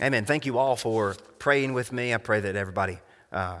Amen. Thank you all for praying with me. I pray that everybody uh,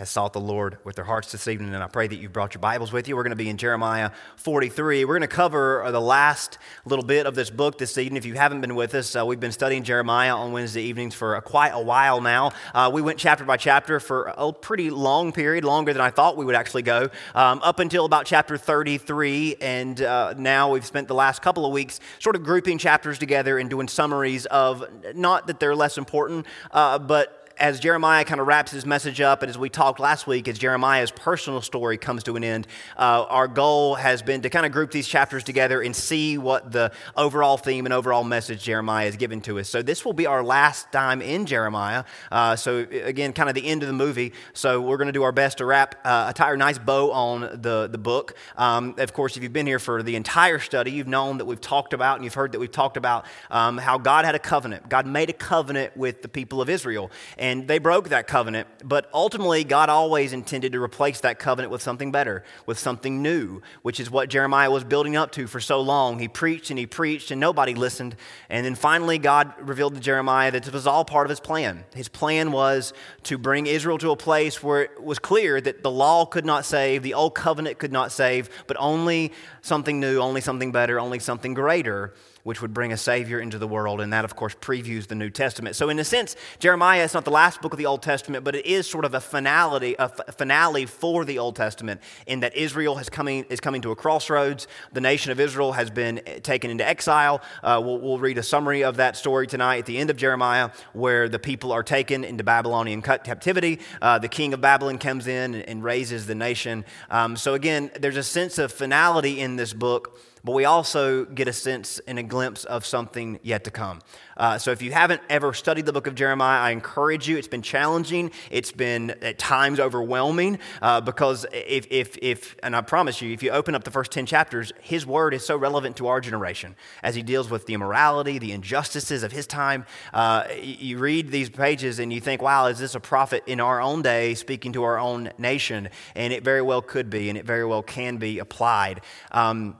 has sought the Lord with their hearts this evening, and I pray that you've brought your Bibles with you. We're going to be in Jeremiah 43. We're going to cover uh, the last little bit of this book this evening. If you haven't been with us, uh, we've been studying Jeremiah on Wednesday evenings for a, quite a while now. Uh, we went chapter by chapter for a pretty long period, longer than I thought we would actually go, um, up until about chapter 33. And uh, now we've spent the last couple of weeks sort of grouping chapters together and doing summaries of not that they're less important, uh, but as Jeremiah kind of wraps his message up, and as we talked last week, as Jeremiah's personal story comes to an end, uh, our goal has been to kind of group these chapters together and see what the overall theme and overall message Jeremiah has given to us. So this will be our last time in Jeremiah. Uh, so again, kind of the end of the movie. So we're going to do our best to wrap uh, a tie a nice bow on the the book. Um, of course, if you've been here for the entire study, you've known that we've talked about and you've heard that we've talked about um, how God had a covenant. God made a covenant with the people of Israel. And and they broke that covenant. But ultimately, God always intended to replace that covenant with something better, with something new, which is what Jeremiah was building up to for so long. He preached and he preached, and nobody listened. And then finally, God revealed to Jeremiah that this was all part of his plan. His plan was to bring Israel to a place where it was clear that the law could not save, the old covenant could not save, but only something new, only something better, only something greater which would bring a Savior into the world. And that, of course, previews the New Testament. So, in a sense, Jeremiah is not the last book of the Old Testament, but it is sort of a finale, a finale for the Old Testament in that Israel has coming, is coming to a crossroads. The nation of Israel has been taken into exile. Uh, we'll, we'll, read a summary of that story tonight at the end of Jeremiah, where the people are taken into Babylonian captivity. Uh, the king of Babylon comes in and, and razes the nation. Um, so, again, there's a sense of finality in this book but we also get a sense and a glimpse of something yet to come. Uh, so if you haven't ever studied the book of Jeremiah, I encourage you. It's been challenging, it's been at times overwhelming uh, because if, if, if, and I promise you, if you open up the first 10 chapters, his word is so relevant to our generation as he deals with the immorality, the injustices of his time. Uh, you read these pages and you think, wow, is this a prophet in our own day speaking to our own nation? And it very well could be, and it very well can be applied. Um,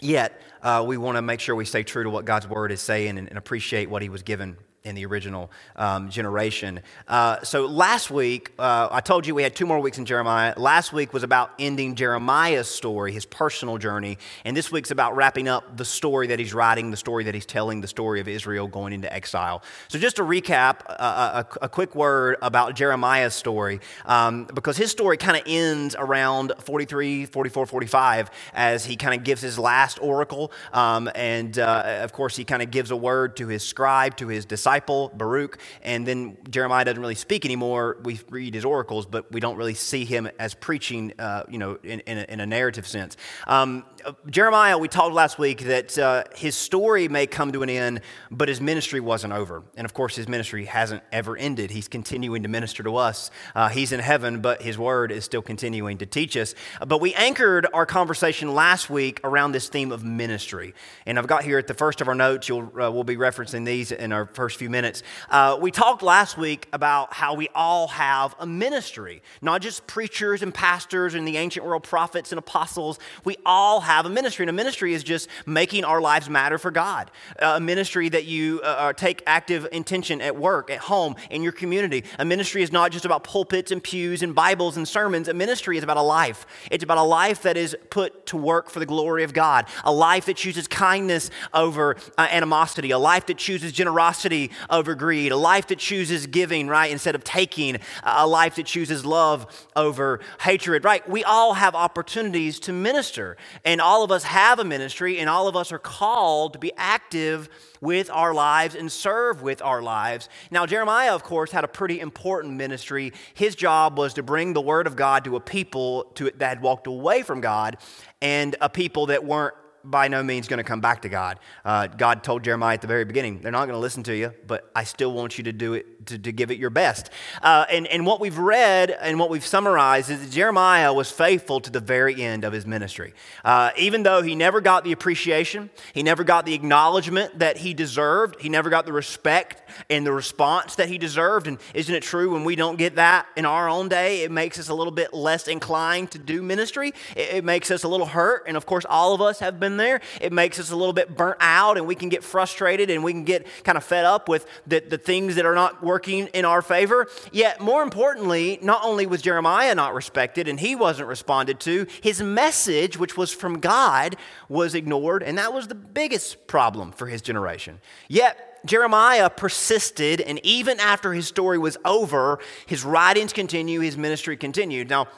Yet, uh, we want to make sure we stay true to what God's word is saying and, and appreciate what he was given in the original um, generation. Uh, so last week, uh, I told you we had two more weeks in Jeremiah. Last week was about ending Jeremiah's story, his personal journey. And this week's about wrapping up the story that he's writing, the story that he's telling, the story of Israel going into exile. So just to recap, uh, a, a, quick word about Jeremiah's story, um, because his story kind of ends around 43, 44, 45 as he kind of gives his last oracle. Um, and uh, of course, he kind of gives a word to his scribe, to his disciple disciple, Baruch, and then Jeremiah doesn't really speak anymore. We read his oracles, but we don't really see him as preaching, uh, you know, in, in, a, in, a, narrative sense. Um, Jeremiah, we talked last week that uh, his story may come to an end, but his ministry wasn't over. And of course, his ministry hasn't ever ended. He's continuing to minister to us. Uh, he's in heaven, but his word is still continuing to teach us. But we anchored our conversation last week around this theme of ministry. And I've got here at the first of our notes, you'll, uh, we'll be referencing these in our first few minutes. Uh, we talked last week about how we all have a ministry, not just preachers and pastors and the ancient world prophets and apostles. We all have a ministry, and a ministry is just making our lives matter for God. A ministry that you uh, uh, take active intention at work, at home, in your community. A ministry is not just about pulpits and pews and Bibles and sermons. A ministry is about a life. It's about a life that is put to work for the glory of God, a life that chooses kindness over uh, animosity, a life that chooses generosity over greed, a life that chooses giving, right, instead of taking, a life that chooses love over hatred, right? We all have opportunities to minister, and all of us have a ministry, and all of us are called to be active with our lives and serve with our lives. Now, Jeremiah, of course, had a pretty important ministry. His job was to bring the word of God to a people to, that had walked away from God and a people that weren't by no means going to come back to God. Uh, God told Jeremiah at the very beginning, they're not going to listen to you, but I still want you to do it, to, to give it your best. Uh, and, and what we've read and what we've summarized is that Jeremiah was faithful to the very end of his ministry. Uh, even though he never got the appreciation, he never got the acknowledgement that he deserved, he never got the respect and the response that he deserved. And isn't it true when we don't get that in our own day, it makes us a little bit less inclined to do ministry? It, it makes us a little hurt. And of course, all of us have been there. It makes us a little bit burnt out and we can get frustrated and we can get kind of fed up with the, the things that are not working in our favor. Yet, more importantly, not only was Jeremiah not respected and he wasn't responded to, his message, which was from God, was ignored. And that was the biggest problem for his generation. Yet, Jeremiah persisted, and even after his story was over, his writings continue, his ministry continued. Now,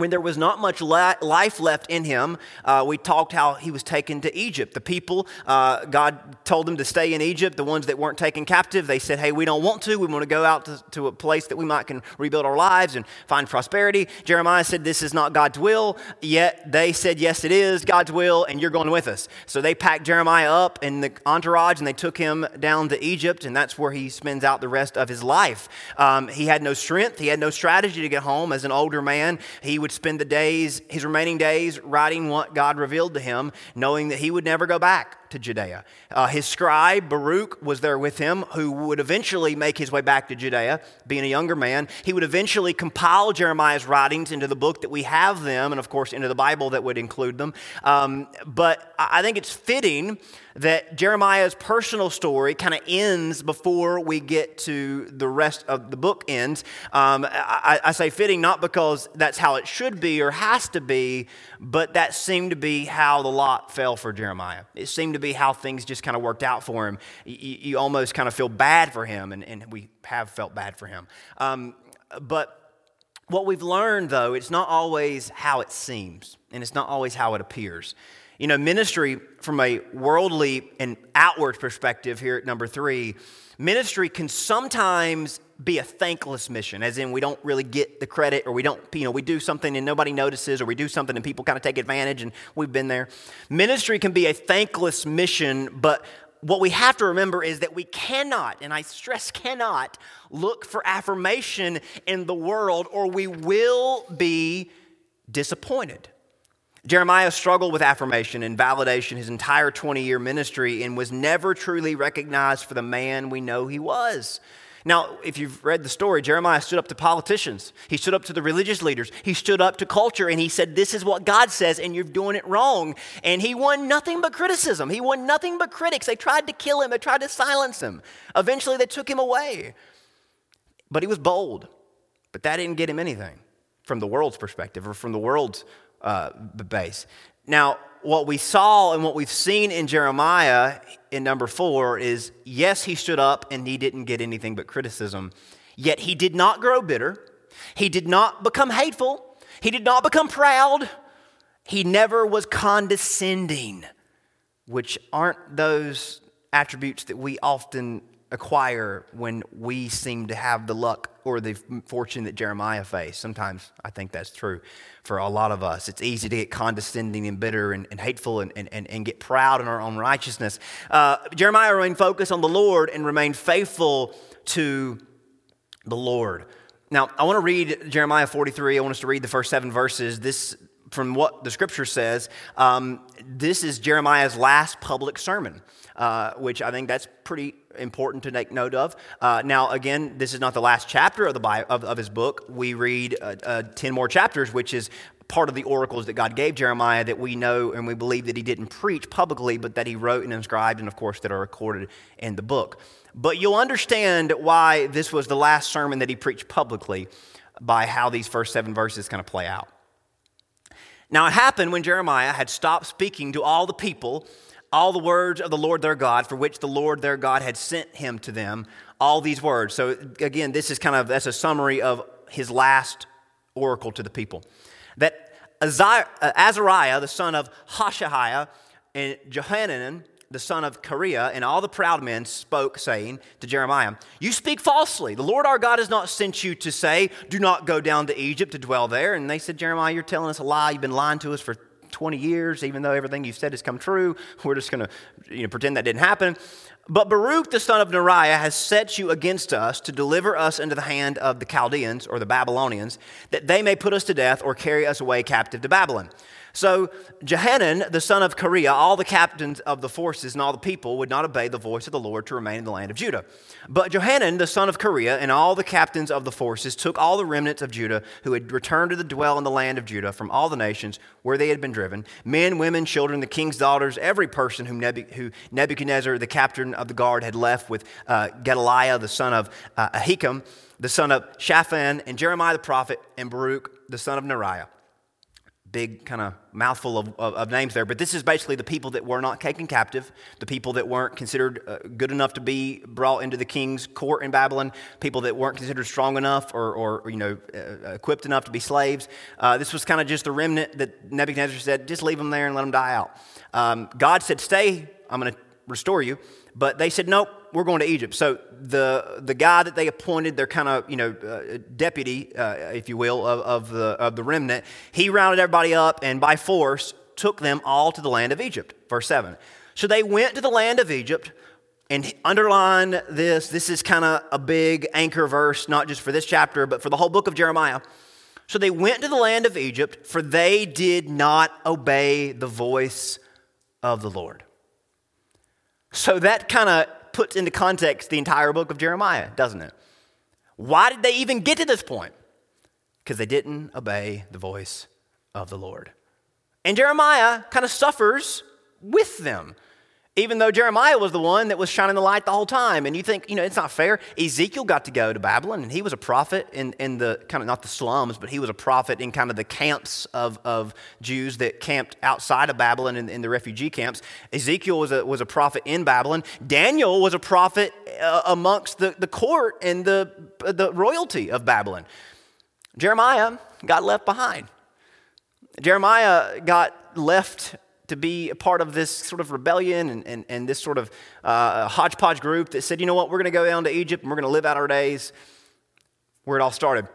when there was not much life left in him, uh, we talked how he was taken to Egypt. The people, uh, God told them to stay in Egypt. The ones that weren't taken captive, they said, Hey, we don't want to. We want to go out to, to a place that we might can rebuild our lives and find prosperity. Jeremiah said, This is not God's will. Yet they said, Yes, it is God's will, and you're going with us. So they packed Jeremiah up in the entourage and they took him down to Egypt, and that's where he spends out the rest of his life. Um, he had no strength, he had no strategy to get home. As an older man, he would spend the days, his remaining days, writing what God revealed to him, knowing that he would never go back to Judea. Uh, his scribe, Baruch, was there with him, who would eventually make his way back to Judea, being a younger man. He would eventually compile Jeremiah's writings into the book that we have them, and of course, into the Bible that would include them. Um, but I think it's fitting that Jeremiah's personal story kind of ends before we get to the rest of the book ends. Um, I, I, say fitting not because that's how it should be or has to be, but that seemed to be how the lot fell for Jeremiah. It seemed to be how things just kind of worked out for him. You, you almost kind of feel bad for him, and, and we have felt bad for him. Um, but what we've learned, though, it's not always how it seems, and it's not always how it appears. You know, ministry from a worldly and outward perspective here at number three, ministry can sometimes be a thankless mission, as in we don't really get the credit or we don't, you know, we do something and nobody notices or we do something and people kind of take advantage and we've been there. Ministry can be a thankless mission, but what we have to remember is that we cannot, and I stress cannot, look for affirmation in the world or we will be disappointed. Jeremiah struggled with affirmation and validation his entire 20 year ministry and was never truly recognized for the man we know he was. Now, if you've read the story, Jeremiah stood up to politicians. He stood up to the religious leaders. He stood up to culture and he said, This is what God says, and you're doing it wrong. And he won nothing but criticism. He won nothing but critics. They tried to kill him, they tried to silence him. Eventually, they took him away. But he was bold. But that didn't get him anything from the world's perspective or from the world's uh, base. Now, what we saw and what we've seen in Jeremiah in number four is yes, he stood up and he didn't get anything but criticism, yet he did not grow bitter. He did not become hateful. He did not become proud. He never was condescending, which aren't those attributes that we often acquire when we seem to have the luck or the fortune that Jeremiah faced. Sometimes I think that's true for a lot of us. It's easy to get condescending and bitter and, and hateful and, and, and get proud in our own righteousness. Uh, Jeremiah remained focused on the Lord and remained faithful to the Lord. Now, I want to read Jeremiah 43. I want us to read the first seven verses. This from what the scripture says, um, this is Jeremiah's last public sermon, uh, which I think that's pretty important to take note of. Uh, now, again, this is not the last chapter of, the of, of his book. We read uh, uh, 10 more chapters, which is part of the oracles that God gave Jeremiah that we know and we believe that he didn't preach publicly, but that he wrote and inscribed, and of course, that are recorded in the book. But you'll understand why this was the last sermon that he preached publicly by how these first seven verses kind of play out. Now, it happened when Jeremiah had stopped speaking to all the people all the words of the Lord their God, for which the Lord their God had sent him to them, all these words. So again, this is kind of that's a summary of his last oracle to the people. That uh, Azariah, the son of Hoshaiah, and Johanan, the son of Kareah, and all the proud men spoke, saying to Jeremiah, You speak falsely. The Lord our God has not sent you to say, Do not go down to Egypt to dwell there. And they said, Jeremiah, you're telling us a lie. You've been lying to us for 20 years, even though everything you've said has come true. We're just going to you know, pretend that didn't happen. But Baruch, the son of Neriah, has set you against us to deliver us into the hand of the Chaldeans or the Babylonians, that they may put us to death or carry us away captive to Babylon. So Johanan, the son of Kareah, all the captains of the forces and all the people would not obey the voice of the Lord to remain in the land of Judah. But Johanan, the son of Kareah, and all the captains of the forces took all the remnants of Judah who had returned to the dwell in the land of Judah from all the nations where they had been driven, men, women, children, the king's daughters, every person whom who Nebuchadnezzar, the captain of the guard, had left with uh, Gedaliah, the son of uh, Ahikam, the son of Shaphan, and Jeremiah the prophet, and Baruch, the son of Neriah big kind of mouthful of, of, of, names there, but this is basically the people that were not taken captive, the people that weren't considered uh, good enough to be brought into the king's court in Babylon, people that weren't considered strong enough or, or you know, uh, equipped enough to be slaves. Uh, this was kind of just the remnant that Nebuchadnezzar said, just leave them there and let them die out. Um, God said, stay, I'm going to restore you. But they said, nope, we're going to Egypt. So the, the guy that they appointed, their kind of, you know, uh, deputy, uh, if you will, of, of, the, of the remnant, he rounded everybody up and by force took them all to the land of Egypt. Verse 7. So they went to the land of Egypt, and underline this. This is kind of a big anchor verse, not just for this chapter, but for the whole book of Jeremiah. So they went to the land of Egypt, for they did not obey the voice of the Lord. So that kind of puts into context the entire book of Jeremiah, doesn't it? Why did they even get to this point? Because they didn't obey the voice of the Lord. And Jeremiah kind of suffers with them even though Jeremiah was the one that was shining the light the whole time. And you think, you know, it's not fair. Ezekiel got to go to Babylon, and he was a prophet in, in the kind of not the slums, but he was a prophet in kind of the camps of, of Jews that camped outside of Babylon in, in the refugee camps. Ezekiel was a, was a prophet in Babylon. Daniel was a prophet uh, amongst the, the court and the, the royalty of Babylon. Jeremiah got left behind. Jeremiah got left to be a part of this sort of rebellion and, and, and this sort of uh, hodgepodge group that said, you know what, we're going to go down to Egypt and we're going to live out our days where it all started.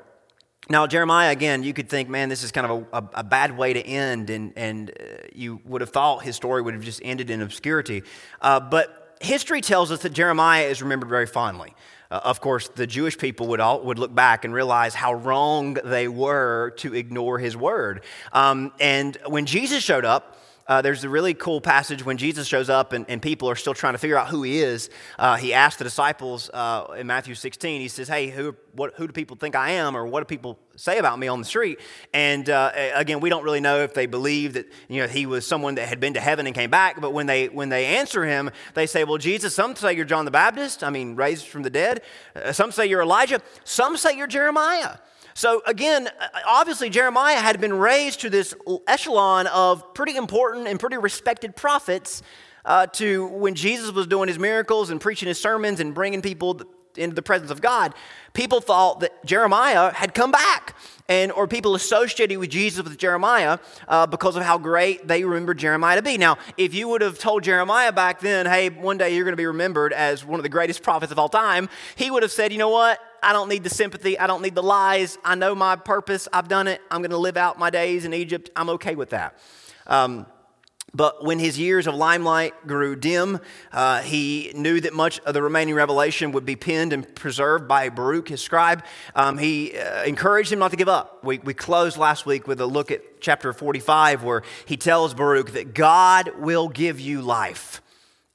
Now, Jeremiah, again, you could think, man, this is kind of a, a, a bad way to end, and, and uh, you would have thought his story would have just ended in obscurity. Uh, but history tells us that Jeremiah is remembered very fondly. Uh, of course, the Jewish people would, all, would look back and realize how wrong they were to ignore his word. Um, and when Jesus showed up, uh, there's a really cool passage when Jesus shows up and, and people are still trying to figure out who he is. Uh, he asked the disciples uh, in Matthew 16, he says, Hey, who, what, who do people think I am? Or what do people say about me on the street? And uh, again, we don't really know if they believe that you know, he was someone that had been to heaven and came back. But when they, when they answer him, they say, Well, Jesus, some say you're John the Baptist, I mean, raised from the dead. Uh, some say you're Elijah. Some say you're Jeremiah. So, again, obviously, Jeremiah had been raised to this echelon of pretty important and pretty respected prophets uh, to when Jesus was doing his miracles and preaching his sermons and bringing people into the presence of God. People thought that Jeremiah had come back, and or people associated with Jesus with Jeremiah uh, because of how great they remembered Jeremiah to be. Now, if you would have told Jeremiah back then, "Hey, one day you're going to be remembered as one of the greatest prophets of all time," he would have said, "You know what? I don't need the sympathy. I don't need the lies. I know my purpose. I've done it. I'm going to live out my days in Egypt. I'm okay with that. Um, but when his years of limelight grew dim, uh, he knew that much of the remaining revelation would be penned and preserved by Baruch, his scribe. Um, he uh, encouraged him not to give up. We, we closed last week with a look at chapter 45, where he tells Baruch that God will give you life,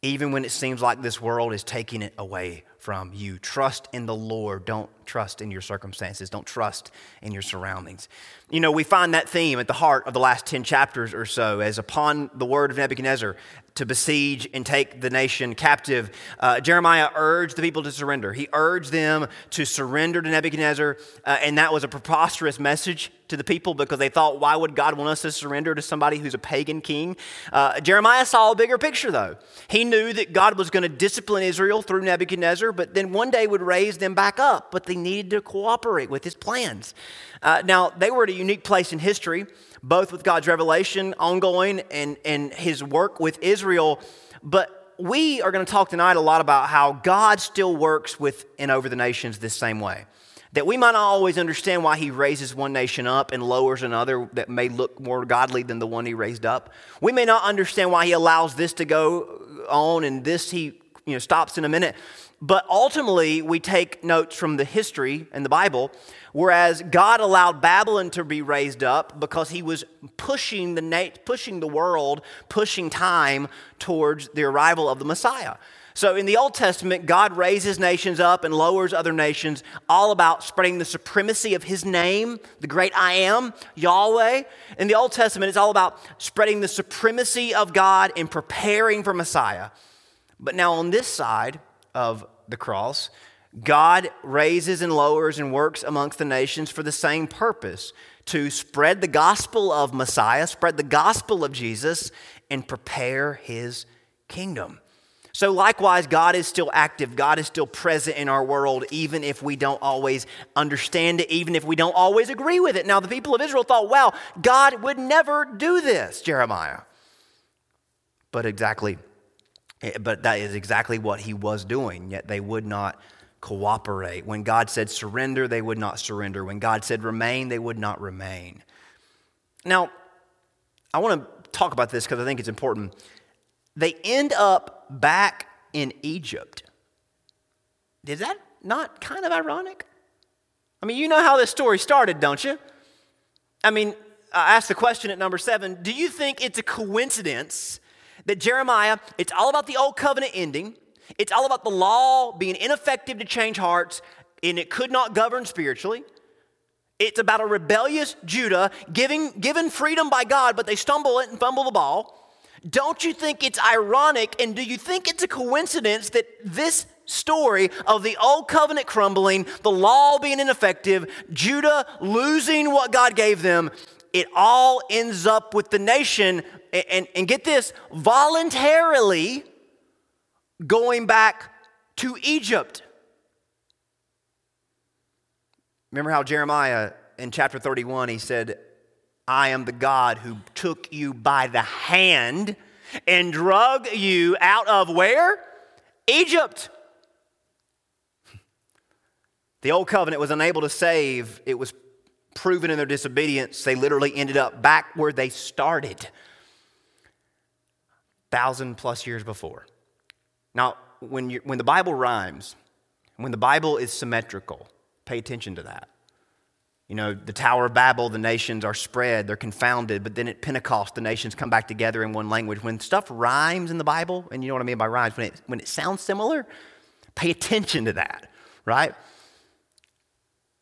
even when it seems like this world is taking it away from you. Trust in the Lord. Don't trust in your circumstances. Don't trust in your surroundings. You know, we find that theme at the heart of the last 10 chapters or so, as upon the word of Nebuchadnezzar to besiege and take the nation captive, uh, Jeremiah urged the people to surrender. He urged them to surrender to Nebuchadnezzar, uh, and that was a preposterous message to the people because they thought, why would God want us to surrender to somebody who's a pagan king? Uh, Jeremiah saw a bigger picture, though. He knew that God was going to discipline Israel through Nebuchadnezzar, but then one day would raise them back up, but they needed to cooperate with his plans. Uh, now, they were at a unique place in history, both with God's revelation ongoing and, and his work with Israel. But we are going to talk tonight a lot about how God still works with and over the nations this same way. That we might not always understand why he raises one nation up and lowers another that may look more godly than the one he raised up. We may not understand why he allows this to go on and this he you know, stops in a minute. But ultimately, we take notes from the history and the Bible, whereas God allowed Babylon to be raised up because he was pushing the, pushing the world, pushing time towards the arrival of the Messiah. So in the Old Testament, God raises nations up and lowers other nations, all about spreading the supremacy of His name, the great I am, Yahweh. In the Old Testament, it's all about spreading the supremacy of God and preparing for Messiah. But now on this side of the cross, God raises and lowers and works amongst the nations for the same purpose to spread the gospel of Messiah, spread the gospel of Jesus, and prepare His kingdom. So, likewise, God is still active. God is still present in our world, even if we don't always understand it, even if we don't always agree with it. Now, the people of Israel thought, well, God would never do this, Jeremiah. But exactly, Eh, but that is exactly what he was doing, yet they would not cooperate. When God said surrender, they would not surrender. When God said remain, they would not remain. Now, I want to talk about this because I think it's important. They end up back in Egypt. Is that not kind of ironic? I mean, you know how this story started, don't you? I mean, I asked the question at number seven Do you think it's a coincidence that Jeremiah, it's all about the old covenant ending, it's all about the law being ineffective to change hearts, and it could not govern spiritually? It's about a rebellious Judah giving, given freedom by God, but they stumble it and fumble the ball. Don't you think it's ironic and do you think it's a coincidence that this story of the old covenant crumbling, the law being ineffective, Judah losing what God gave them, it all ends up with the nation, and, and, and get this, voluntarily going back to Egypt. Remember how Jeremiah in chapter 31 he said, I am the God who took you by the hand and drug you out of where? Egypt. The old covenant was unable to save. It was proven in their disobedience. They literally ended up back where they started, thousand plus years before. Now, when, you, when the Bible rhymes, when the Bible is symmetrical, pay attention to that. You know, the Tower of Babel, the nations are spread, they're confounded, but then at Pentecost, the nations come back together in one language. When stuff rhymes in the Bible, and you know what I mean by rhymes, when it, when it sounds similar, pay attention to that, right?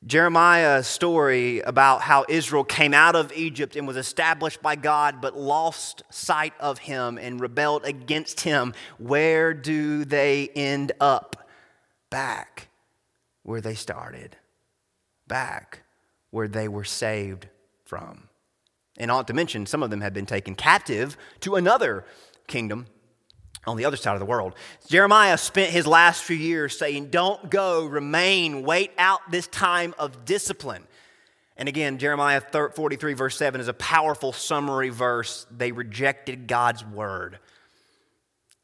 Jeremiah's story about how Israel came out of Egypt and was established by God, but lost sight of him and rebelled against him. Where do they end up? Back where they started. Back where they were saved from. And not to mention, some of them had been taken captive to another kingdom on the other side of the world. Jeremiah spent his last few years saying, Don't go, remain, wait out this time of discipline. And again, Jeremiah 43, verse 7 is a powerful summary verse. They rejected God's word.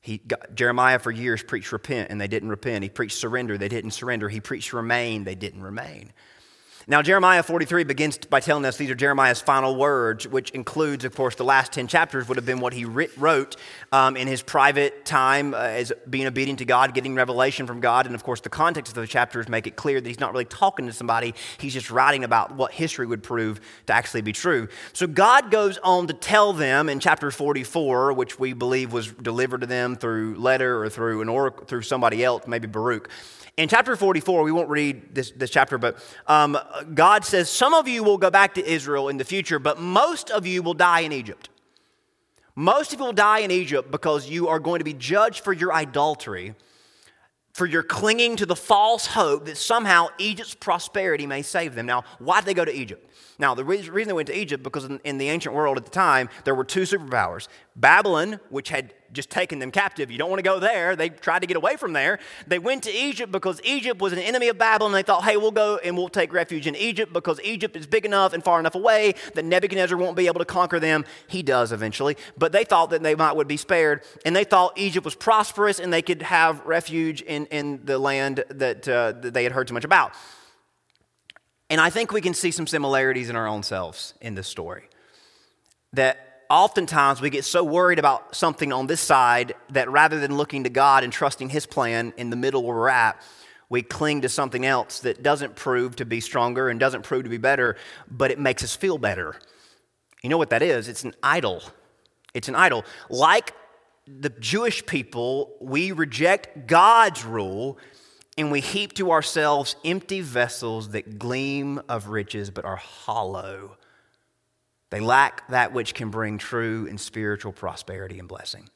He, Jeremiah, for years, preached repent, and they didn't repent. He preached surrender, they didn't surrender. He preached remain, they didn't remain. Now, Jeremiah 43 begins by telling us these are Jeremiah's final words, which includes, of course, the last 10 chapters would have been what he wrote um, in his private time uh, as being obedient to God, getting revelation from God. And, of course, the context of those chapters make it clear that he's not really talking to somebody, he's just writing about what history would prove to actually be true. So, God goes on to tell them in chapter 44, which we believe was delivered to them through letter or through an oracle, through somebody else, maybe Baruch. In chapter 44, we won't read this, this chapter, but um, God says, Some of you will go back to Israel in the future, but most of you will die in Egypt. Most of you will die in Egypt because you are going to be judged for your idolatry, for your clinging to the false hope that somehow Egypt's prosperity may save them. Now, why did they go to Egypt? Now, the reason they went to Egypt because in, in the ancient world at the time, there were two superpowers Babylon, which had just taken them captive. You don't want to go there. They tried to get away from there. They went to Egypt because Egypt was an enemy of Babylon. They thought, hey, we'll go and we'll take refuge in Egypt because Egypt is big enough and far enough away that Nebuchadnezzar won't be able to conquer them. He does eventually. But they thought that they might would be spared. And they thought Egypt was prosperous and they could have refuge in, in the land that, uh, that they had heard too much about. And I think we can see some similarities in our own selves in this story. That oftentimes we get so worried about something on this side that rather than looking to God and trusting His plan in the middle where we're at, we cling to something else that doesn't prove to be stronger and doesn't prove to be better, but it makes us feel better. You know what that is? It's an idol. It's an idol. Like the Jewish people, we reject God's rule and we heap to ourselves empty vessels that gleam of riches but are hollow. They lack that which can bring true and spiritual prosperity and blessing.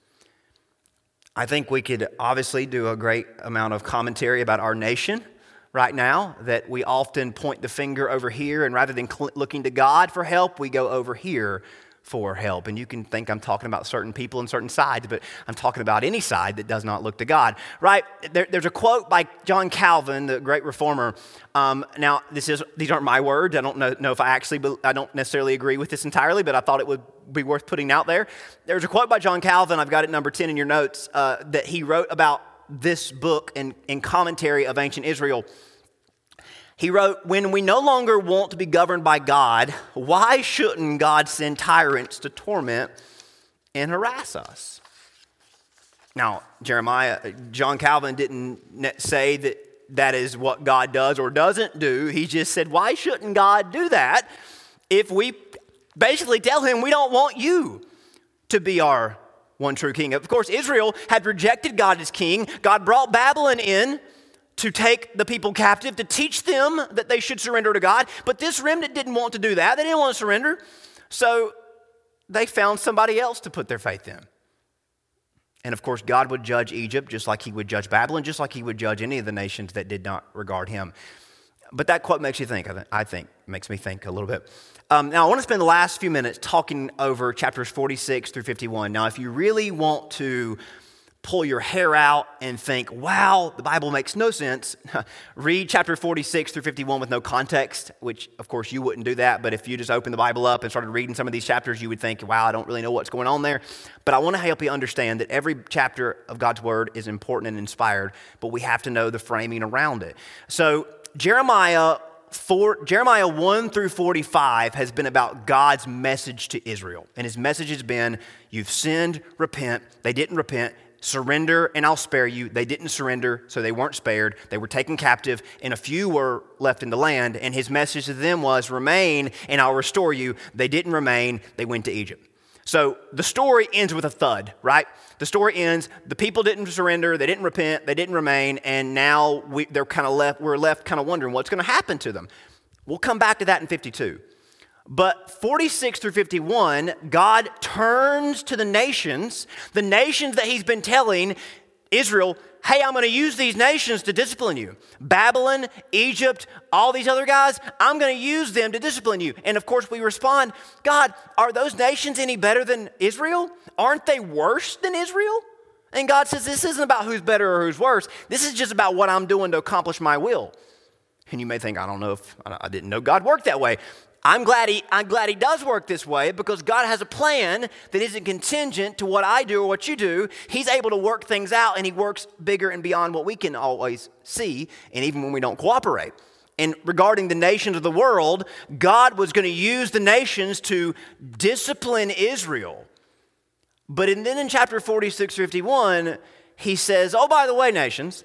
I think we could obviously do a great amount of commentary about our nation right now, that we often point the finger over here, and rather than looking to God for help, we go over here for help. And you can think I'm talking about certain people and certain sides, but I'm talking about any side that does not look to God, right? There, there's a quote by John Calvin, the great reformer. Um, now, this is these aren't my words. I don't know, know if I actually I don't necessarily agree with this entirely, but I thought it would be worth putting out there. There's a quote by John Calvin. I've got it number ten in your notes uh, that he wrote about this book in, in commentary of ancient Israel. He wrote, When we no longer want to be governed by God, why shouldn't God send tyrants to torment and harass us? Now, Jeremiah, uh, John Calvin didn't say that that is what God does or doesn't do. He just said, Why shouldn't God do that if we basically tell him we don't want you to be our one true king? Of course, Israel had rejected God as king. God brought Babylon in to take the people captive, to teach them that they should surrender to God. But this remnant didn't want to do that. They didn't want to surrender. So they found somebody else to put their faith in. And of course, God would judge Egypt just like he would judge Babylon, just like he would judge any of the nations that did not regard him. But that quote makes you think, I think, makes me think a little bit. Um, now, I want to spend the last few minutes talking over chapters 46 through 51. Now, if you really want to pull your hair out and think, wow, the Bible makes no sense. Read chapter 46 through 51 with no context, which of course you wouldn't do that, but if you just opened the Bible up and started reading some of these chapters, you would think, wow, I don't really know what's going on there. But I want to help you understand that every chapter of God's Word is important and inspired, but we have to know the framing around it. So, Jeremiah Four, Jeremiah 1 through 45 has been about God's message to Israel. And his message has been, You've sinned, repent. They didn't repent surrender and I'll spare you. They didn't surrender, so they weren't spared. They were taken captive, and a few were left in the land. And his message to them was, Remain, and I'll restore you. They didn't remain, they went to Egypt. So the story ends with a thud, right? The story ends, the people didn't surrender, they didn't repent, they didn't remain, and now we, they're kind of left, we're left kind of wondering what's going to happen to them. We'll come back to that in 52. But 46 through 51, God turns to the nations, the nations that He's been telling Israel, hey, I'm going to use these nations to discipline you. Babylon, Egypt, all these other guys, I'm going to use them to discipline you. And of course, we respond, God, are those nations any better than Israel? Aren't they worse than Israel? And God says, this isn't about who's better or who's worse. This is just about what I'm doing to accomplish my will. And you may think, I don't know if I didn't know God worked that way. I'm glad, he, I'm glad he does work this way because God has a plan that isn't contingent to what I do or what you do. He's able to work things out and he works bigger and beyond what we can always see, and even when we don't cooperate. And regarding the nations of the world, God was going to use the nations to discipline Israel. But then in chapter 46, 51, he says, Oh, by the way, nations,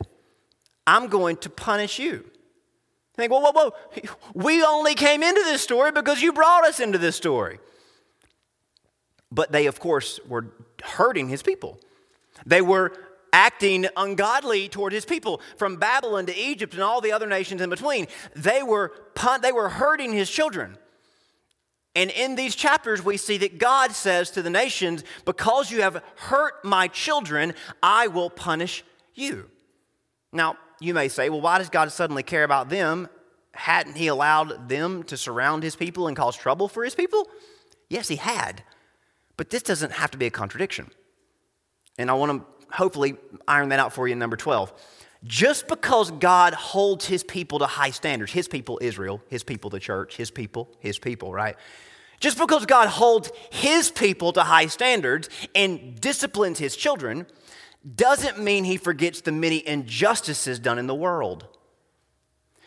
I'm going to punish you. Think, whoa, whoa, whoa. We only came into this story because you brought us into this story. But they, of course, were hurting his people. They were acting ungodly toward his people from Babylon to Egypt and all the other nations in between. They were, they were hurting his children. And in these chapters, we see that God says to the nations, Because you have hurt my children, I will punish you. Now, you may say, well, why does God suddenly care about them? Hadn't He allowed them to surround His people and cause trouble for His people? Yes, He had. But this doesn't have to be a contradiction. And I want to hopefully iron that out for you in number 12. Just because God holds His people to high standards, His people, Israel, His people, the church, His people, His people, right? Just because God holds His people to high standards and disciplines His children, doesn't mean he forgets the many injustices done in the world.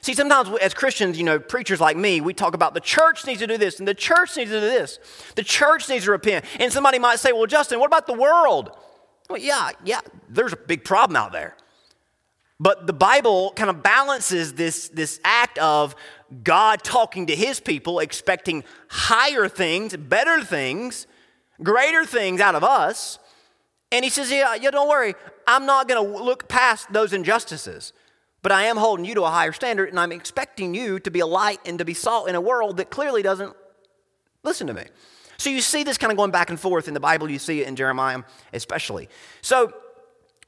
See, sometimes as Christians, you know, preachers like me, we talk about the church needs to do this and the church needs to do this. The church needs to repent. And somebody might say, well, Justin, what about the world? Well, yeah, yeah, there's a big problem out there. But the Bible kind of balances this, this act of God talking to his people, expecting higher things, better things, greater things out of us. And he says, Yeah, yeah don't worry, I'm not going to look past those injustices. But I am holding you to a higher standard, and I'm expecting you to be a light and to be salt in a world that clearly doesn't listen to me. So you see this kind of going back and forth in the Bible, you see it in Jeremiah especially. So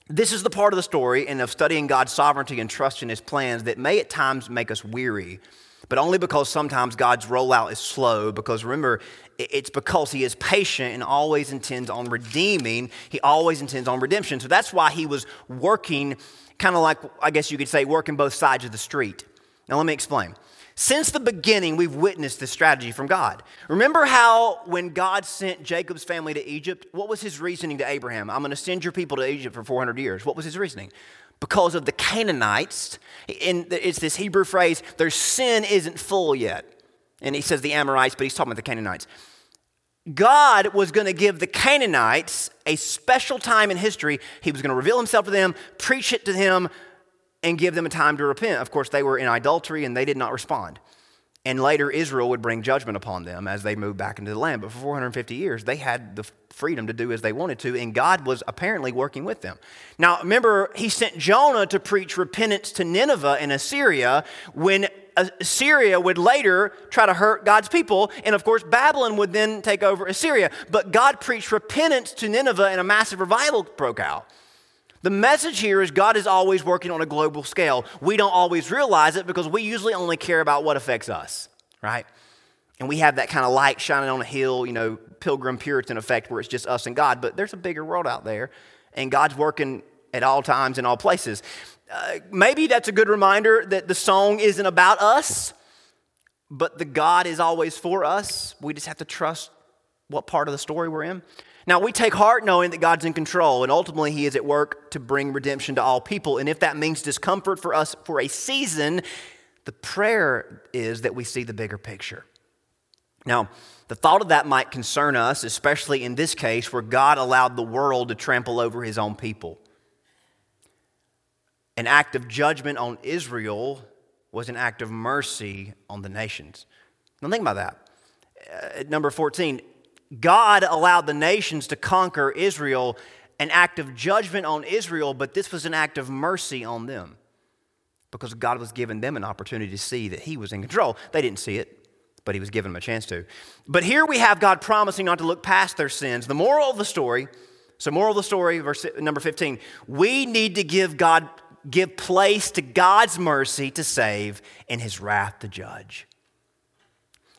this is the part of the story and of studying God's sovereignty and trusting in his plans that may at times make us weary, but only because sometimes God's rollout is slow. Because remember, it's because he is patient and always intends on redeeming, he always intends on redemption. So that's why he was working kind of like, I guess you could say, working both sides of the street. Now, let me explain. Since the beginning, we've witnessed this strategy from God. Remember how when God sent Jacob's family to Egypt, what was his reasoning to Abraham? I'm going to send your people to Egypt for 400 years. What was his reasoning? Because of the Canaanites, and it's this Hebrew phrase, their sin isn't full yet. And he says the Amorites, but he's talking about the Canaanites. God was going to give the Canaanites a special time in history. He was going to reveal himself to them, preach it to them, and give them a time to repent. Of course, they were in idolatry and they did not respond. And later, Israel would bring judgment upon them as they moved back into the land. But for 450 years, they had the freedom to do as they wanted to, and God was apparently working with them. Now, remember, he sent Jonah to preach repentance to Nineveh in Assyria when Assyria would later try to hurt God's people, and of course, Babylon would then take over Assyria. But God preached repentance to Nineveh, and a massive revival broke out. The message here is God is always working on a global scale. We don't always realize it because we usually only care about what affects us, right? And we have that kind of light shining on a hill, you know, pilgrim Puritan effect where it's just us and God. But there's a bigger world out there, and God's working at all times in all places. Uh, maybe that's a good reminder that the song isn't about us, but the God is always for us. We just have to trust what part of the story we're in. Now, we take heart knowing that God's in control, and ultimately, He is at work to bring redemption to all people. And if that means discomfort for us for a season, the prayer is that we see the bigger picture. Now, the thought of that might concern us, especially in this case where God allowed the world to trample over His own people. An act of judgment on Israel was an act of mercy on the nations. Now, think about that. Uh, number 14, God allowed the nations to conquer Israel, an act of judgment on Israel, but this was an act of mercy on them because God was giving them an opportunity to see that He was in control. They didn't see it, but He was giving them a chance to. But here we have God promising not to look past their sins. The moral of the story, so moral of the story, verse number 15, we need to give God give place to God's mercy to save and His wrath to judge.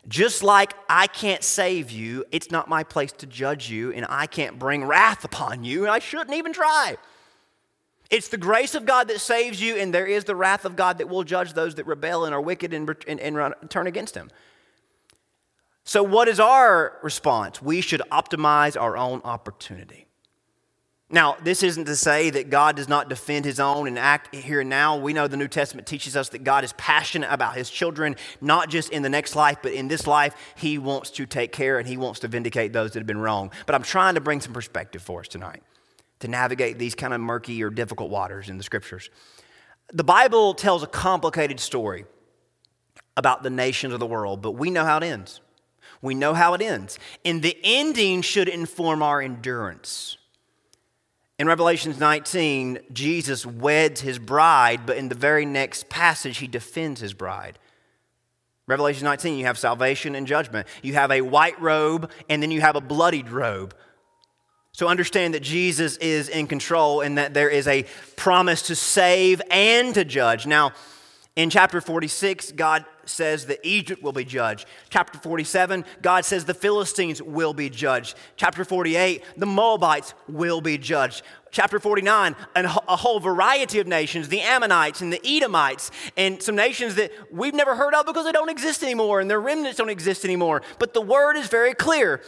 Just like I can't save you, it's not my place to judge you, and I can't bring wrath upon you, and I shouldn't even try. It's the grace of God that saves you, and there is the wrath of God that will judge those that rebel and are wicked and, and, and run, turn against Him. So, what is our response? We should optimize our own opportunity. Now, this isn't to say that God does not defend his own and act here and now. We know the New Testament teaches us that God is passionate about his children, not just in the next life, but in this life. He wants to take care and he wants to vindicate those that have been wrong. But I'm trying to bring some perspective for us tonight to navigate these kind of murky or difficult waters in the scriptures. The Bible tells a complicated story about the nations of the world, but we know how it ends. We know how it ends. And the ending should inform our endurance. In Revelations 19, Jesus weds his bride, but in the very next passage, he defends his bride. Revelation 19, you have salvation and judgment. You have a white robe, and then you have a bloodied robe. So understand that Jesus is in control and that there is a promise to save and to judge. Now, in chapter 46, God says that Egypt will be judged. Chapter 47, God says the Philistines will be judged. Chapter 48, the Moabites will be judged. Chapter 49, a whole variety of nations, the Ammonites and the Edomites, and some nations that we've never heard of because they don't exist anymore and their remnants don't exist anymore. But the word is very clear.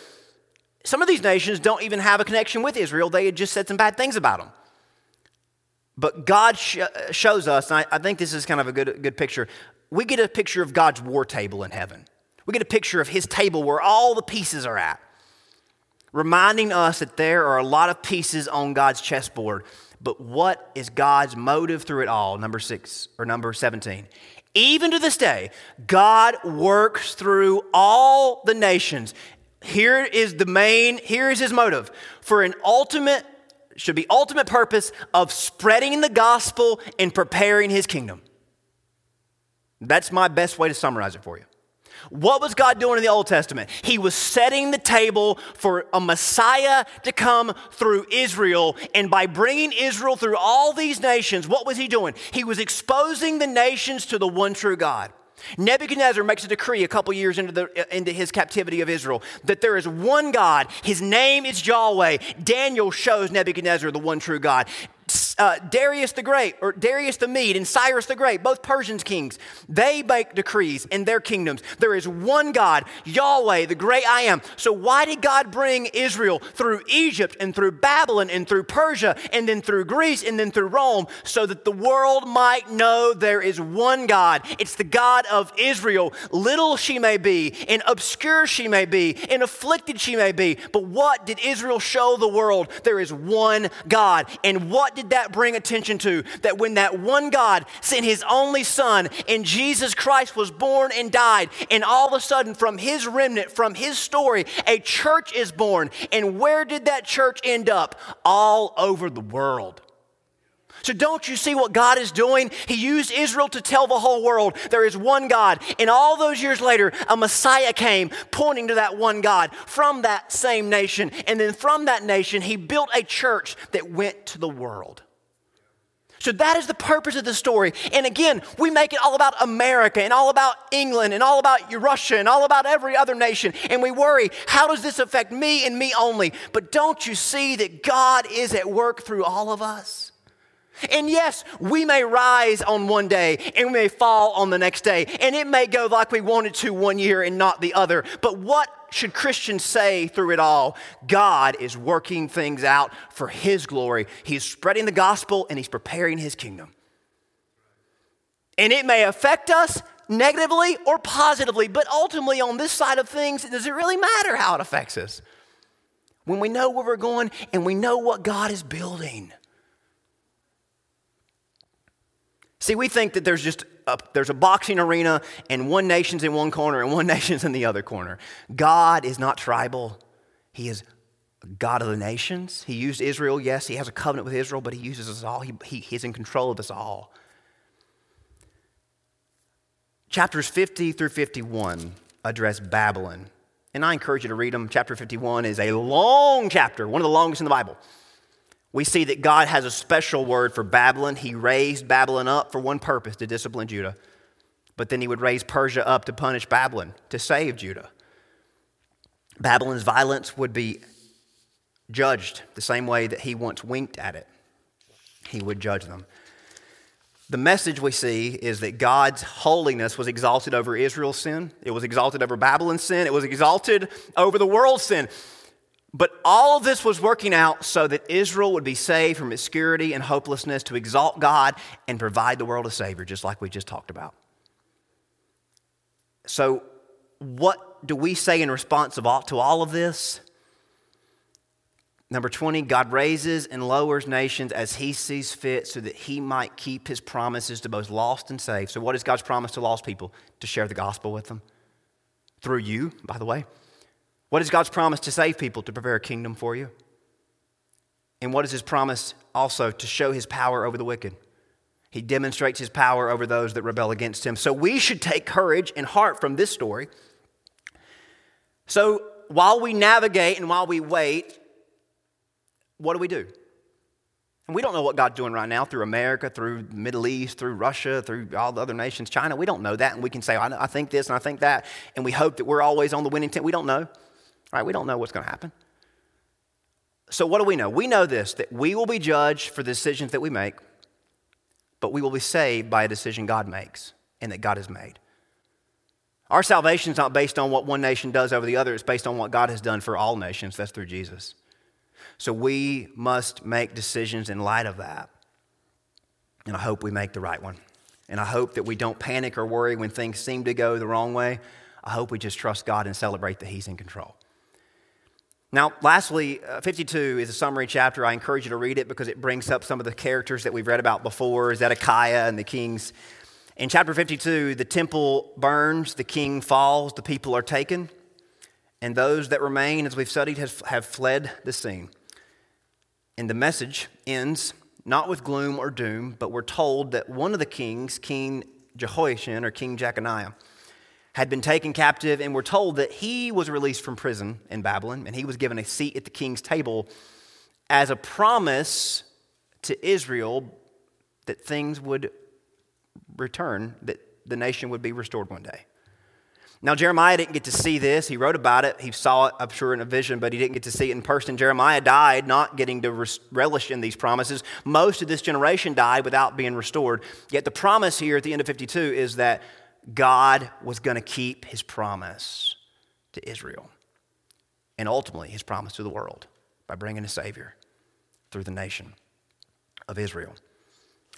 Some of these nations don't even have a connection with Israel, they had just said some bad things about them. But God sh- shows us, and I, I think this is kind of a good, good picture. We get a picture of God's war table in heaven. We get a picture of his table where all the pieces are at, reminding us that there are a lot of pieces on God's chessboard. But what is God's motive through it all? Number six or number 17. Even to this day, God works through all the nations. Here is the main, here is his motive for an ultimate, should be ultimate purpose of spreading the gospel and preparing his kingdom. That's my best way to summarize it for you. What was God doing in the Old Testament? He was setting the table for a Messiah to come through Israel. And by bringing Israel through all these nations, what was he doing? He was exposing the nations to the one true God. Nebuchadnezzar makes a decree a couple years into, the, into his captivity of Israel that there is one God. His name is Yahweh. Daniel shows Nebuchadnezzar the one true God uh, Darius the Great, or Darius the Mede, and Cyrus the Great, both Persians kings, they make decrees in their kingdoms. There is one God, Yahweh, the great I am. So, why did God bring Israel through Egypt and through Babylon and through Persia and then through Greece and then through Rome? So that the world might know there is one God. It's the God of Israel. Little she may be, and obscure she may be, and afflicted she may be. But what did Israel show the world? There is one God. And what did that bring attention to? That when that one God sent his only son and Jesus Christ was born and died, and all of a sudden from his remnant, from his story, a church is born. And where did that church end up? All over the world. So, don't you see what God is doing? He used Israel to tell the whole world there is one God. And all those years later, a Messiah came pointing to that one God from that same nation. And then from that nation, he built a church that went to the world. So that is the purpose of the story. And again, we make it all about America and all about England and all about Russia and all about every other nation. And we worry, how does this affect me and me only? But don't you see that God is at work through all of us? And yes, we may rise on one day and we may fall on the next day. And it may go like we wanted to one year and not the other. But what should Christians say through it all? God is working things out for His glory. He's spreading the gospel and He's preparing His kingdom. And it may affect us negatively or positively, but ultimately, on this side of things, does it really matter how it affects us? When we know where we're going and we know what God is building. See, we think that there's just a, there's a boxing arena and one nation's in one corner and one nation's in the other corner. God is not tribal. He is God of the nations. He used Israel. Yes, he has a covenant with Israel, but he uses us all. He, he, he's in control of us all. Chapters 50 through 51 address Babylon. And I encourage you to read them. Chapter 51 is a long chapter, one of the longest in the Bible we see that God has a special word for Babylon. He raised Babylon up for one purpose to discipline Judah. But then he would raise Persia up to punish Babylon, to save Judah. Babylon's violence would be judged the same way that he once winked at it. He would judge them. The message we see is that God's holiness was exalted over Israel's sin, it was exalted over Babylon's sin, it was exalted over the world's sin. But all of this was working out so that Israel would be saved from obscurity and hopelessness to exalt God and provide the world a Savior, just like we just talked about. So, what do we say in response to all of this? Number 20, God raises and lowers nations as he sees fit so that he might keep his promises to both lost and saved. So, what is God's promise to lost people? To share the gospel with them. Through you, by the way. What is God's promise to save people, to prepare a kingdom for you? And what is his promise also to show his power over the wicked? He demonstrates his power over those that rebel against him. So we should take courage and heart from this story. So while we navigate and while we wait, what do we do? And we don't know what God's doing right now through America, through the Middle East, through Russia, through all the other nations, China. We don't know that. And we can say, I think this and I think that. And we hope that we're always on the winning team. We don't know. Right? We don't know what's going to happen. So, what do we know? We know this that we will be judged for the decisions that we make, but we will be saved by a decision God makes and that God has made. Our salvation is not based on what one nation does over the other, it's based on what God has done for all nations. That's through Jesus. So, we must make decisions in light of that. And I hope we make the right one. And I hope that we don't panic or worry when things seem to go the wrong way. I hope we just trust God and celebrate that He's in control. Now, lastly, uh, 52 is a summary chapter. I encourage you to read it because it brings up some of the characters that we've read about before Zedekiah and the kings. In chapter 52, the temple burns, the king falls, the people are taken, and those that remain, as we've studied, have, have fled the scene. And the message ends not with gloom or doom, but we're told that one of the kings, King Jehoiachin or King Jeconiah, had been taken captive, and we're told that he was released from prison in Babylon, and he was given a seat at the king's table as a promise to Israel that things would return, that the nation would be restored one day. Now, Jeremiah didn't get to see this. He wrote about it. He saw it, I'm sure, in a vision, but he didn't get to see it in person. Jeremiah died not getting to relish in these promises. Most of this generation died without being restored. Yet the promise here at the end of 52 is that God was going to keep his promise to Israel and ultimately his promise to the world by bringing a Savior through the nation of Israel.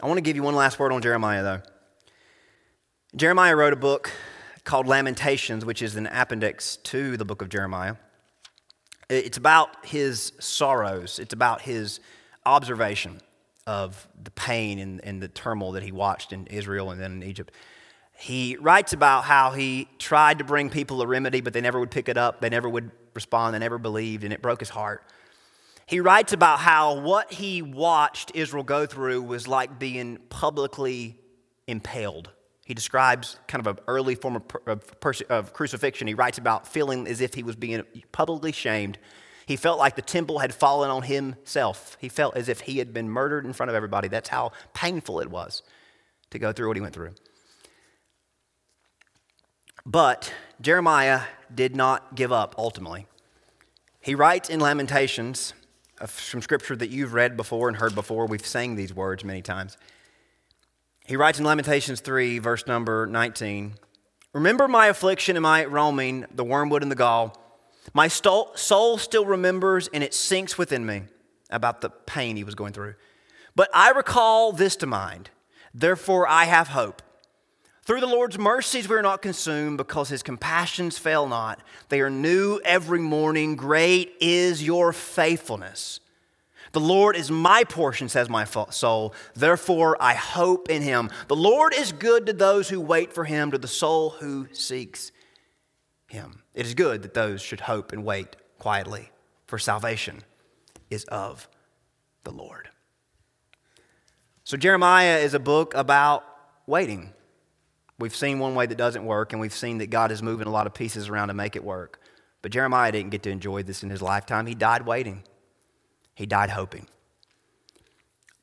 I want to give you one last word on Jeremiah, though. Jeremiah wrote a book called Lamentations, which is an appendix to the book of Jeremiah. It's about his sorrows, it's about his observation of the pain and, and the turmoil that he watched in Israel and then in Egypt. He writes about how he tried to bring people a remedy, but they never would pick it up, they never would respond, they never believed, and it broke his heart. He writes about how what he watched Israel go through was like being publicly impaled he describes kind of an early form of, of, of, crucifixion. He writes about feeling as if he was being publicly shamed. He felt like the temple had fallen on himself. He felt as if he had been murdered in front of everybody. That's how painful it was to go through what he went through. But Jeremiah did not give up ultimately. He writes in Lamentations, from scripture that you've read before and heard before. We've sang these words many times. He writes in Lamentations 3, verse number 19 Remember my affliction and my roaming, the wormwood and the gall. My soul still remembers and it sinks within me about the pain he was going through. But I recall this to mind. Therefore, I have hope. Through the Lord's mercies, we are not consumed because his compassions fail not. They are new every morning. Great is your faithfulness. The Lord is my portion, says my soul. Therefore, I hope in him. The Lord is good to those who wait for him, to the soul who seeks him. It is good that those should hope and wait quietly, for salvation is of the Lord. So, Jeremiah is a book about waiting. We've seen one way that doesn't work, and we've seen that God is moving a lot of pieces around to make it work. But Jeremiah didn't get to enjoy this in his lifetime. He died waiting. He died hoping.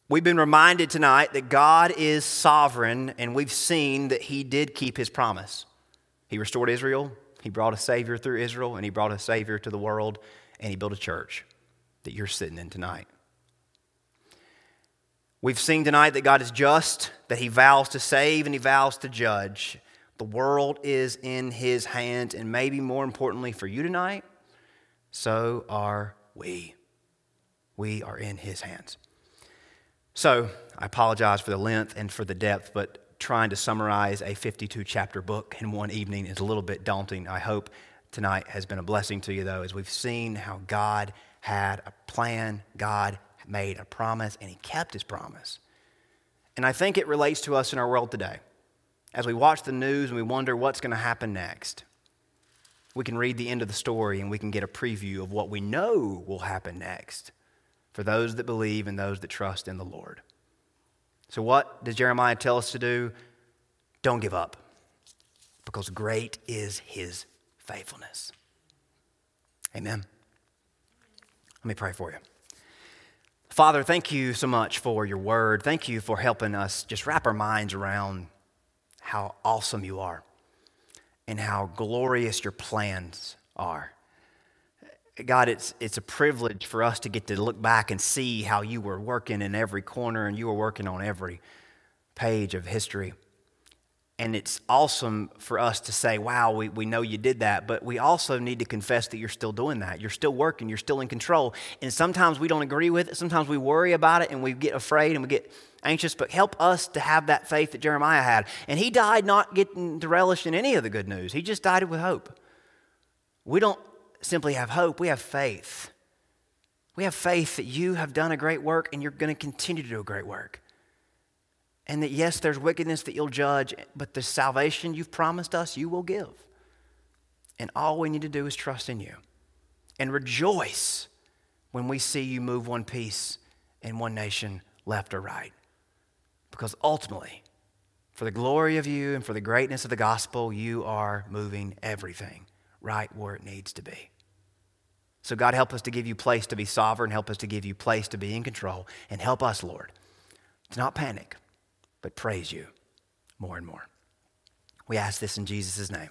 We've been reminded tonight that God is sovereign, and we've seen that He did keep His promise. He restored Israel, He brought a Savior through Israel, and He brought a Savior to the world, and He built a church that you're sitting in tonight. We've seen tonight that God is just, that He vows to save and He vows to judge. The world is in His hands, and maybe more importantly for you tonight, so are we. We are in His hands. So, I apologize for the length and for the depth, but trying to summarize a 52 chapter book in one evening is a little bit daunting. I hope tonight has been a blessing to you, though, as we've seen how God had a plan, God made a promise, and He kept His promise. And I think it relates to us in our world today. As we watch the news and we wonder what's going to happen next, we can read the end of the story and we can get a preview of what we know will happen next for those that believe and those that trust in the Lord. So, what does Jeremiah tell us to do? Don't give up, because great is his faithfulness. Amen. Let me pray for you. Father, thank you so much for your word. Thank you for helping us just wrap our minds around how awesome you are and how glorious your plans are. God, it's, it's a privilege for us to get to look back and see how you were working in every corner and you were working on every page of history. And it's awesome for us to say, wow, we, we know you did that, but we also need to confess that you're still doing that. You're still working, you're still in control. And sometimes we don't agree with it, sometimes we worry about it and we get afraid and we get anxious, but help us to have that faith that Jeremiah had. And he died not getting to relish in any of the good news, he just died with hope. We don't simply have hope, we have faith. We have faith that you have done a great work and you're going to continue to do a great work. And that, yes, there's wickedness that you'll judge, but the salvation you've promised us, you will give. And all we need to do is trust in you and rejoice when we see you move one piece in one nation left or right. Because ultimately, for the glory of you and for the greatness of the gospel, you are moving everything right where it needs to be. So, God, help us to give you place to be sovereign, help us to give you place to be in control, and help us, Lord, to not panic, but praise you more and more. We ask this in Jesus' name.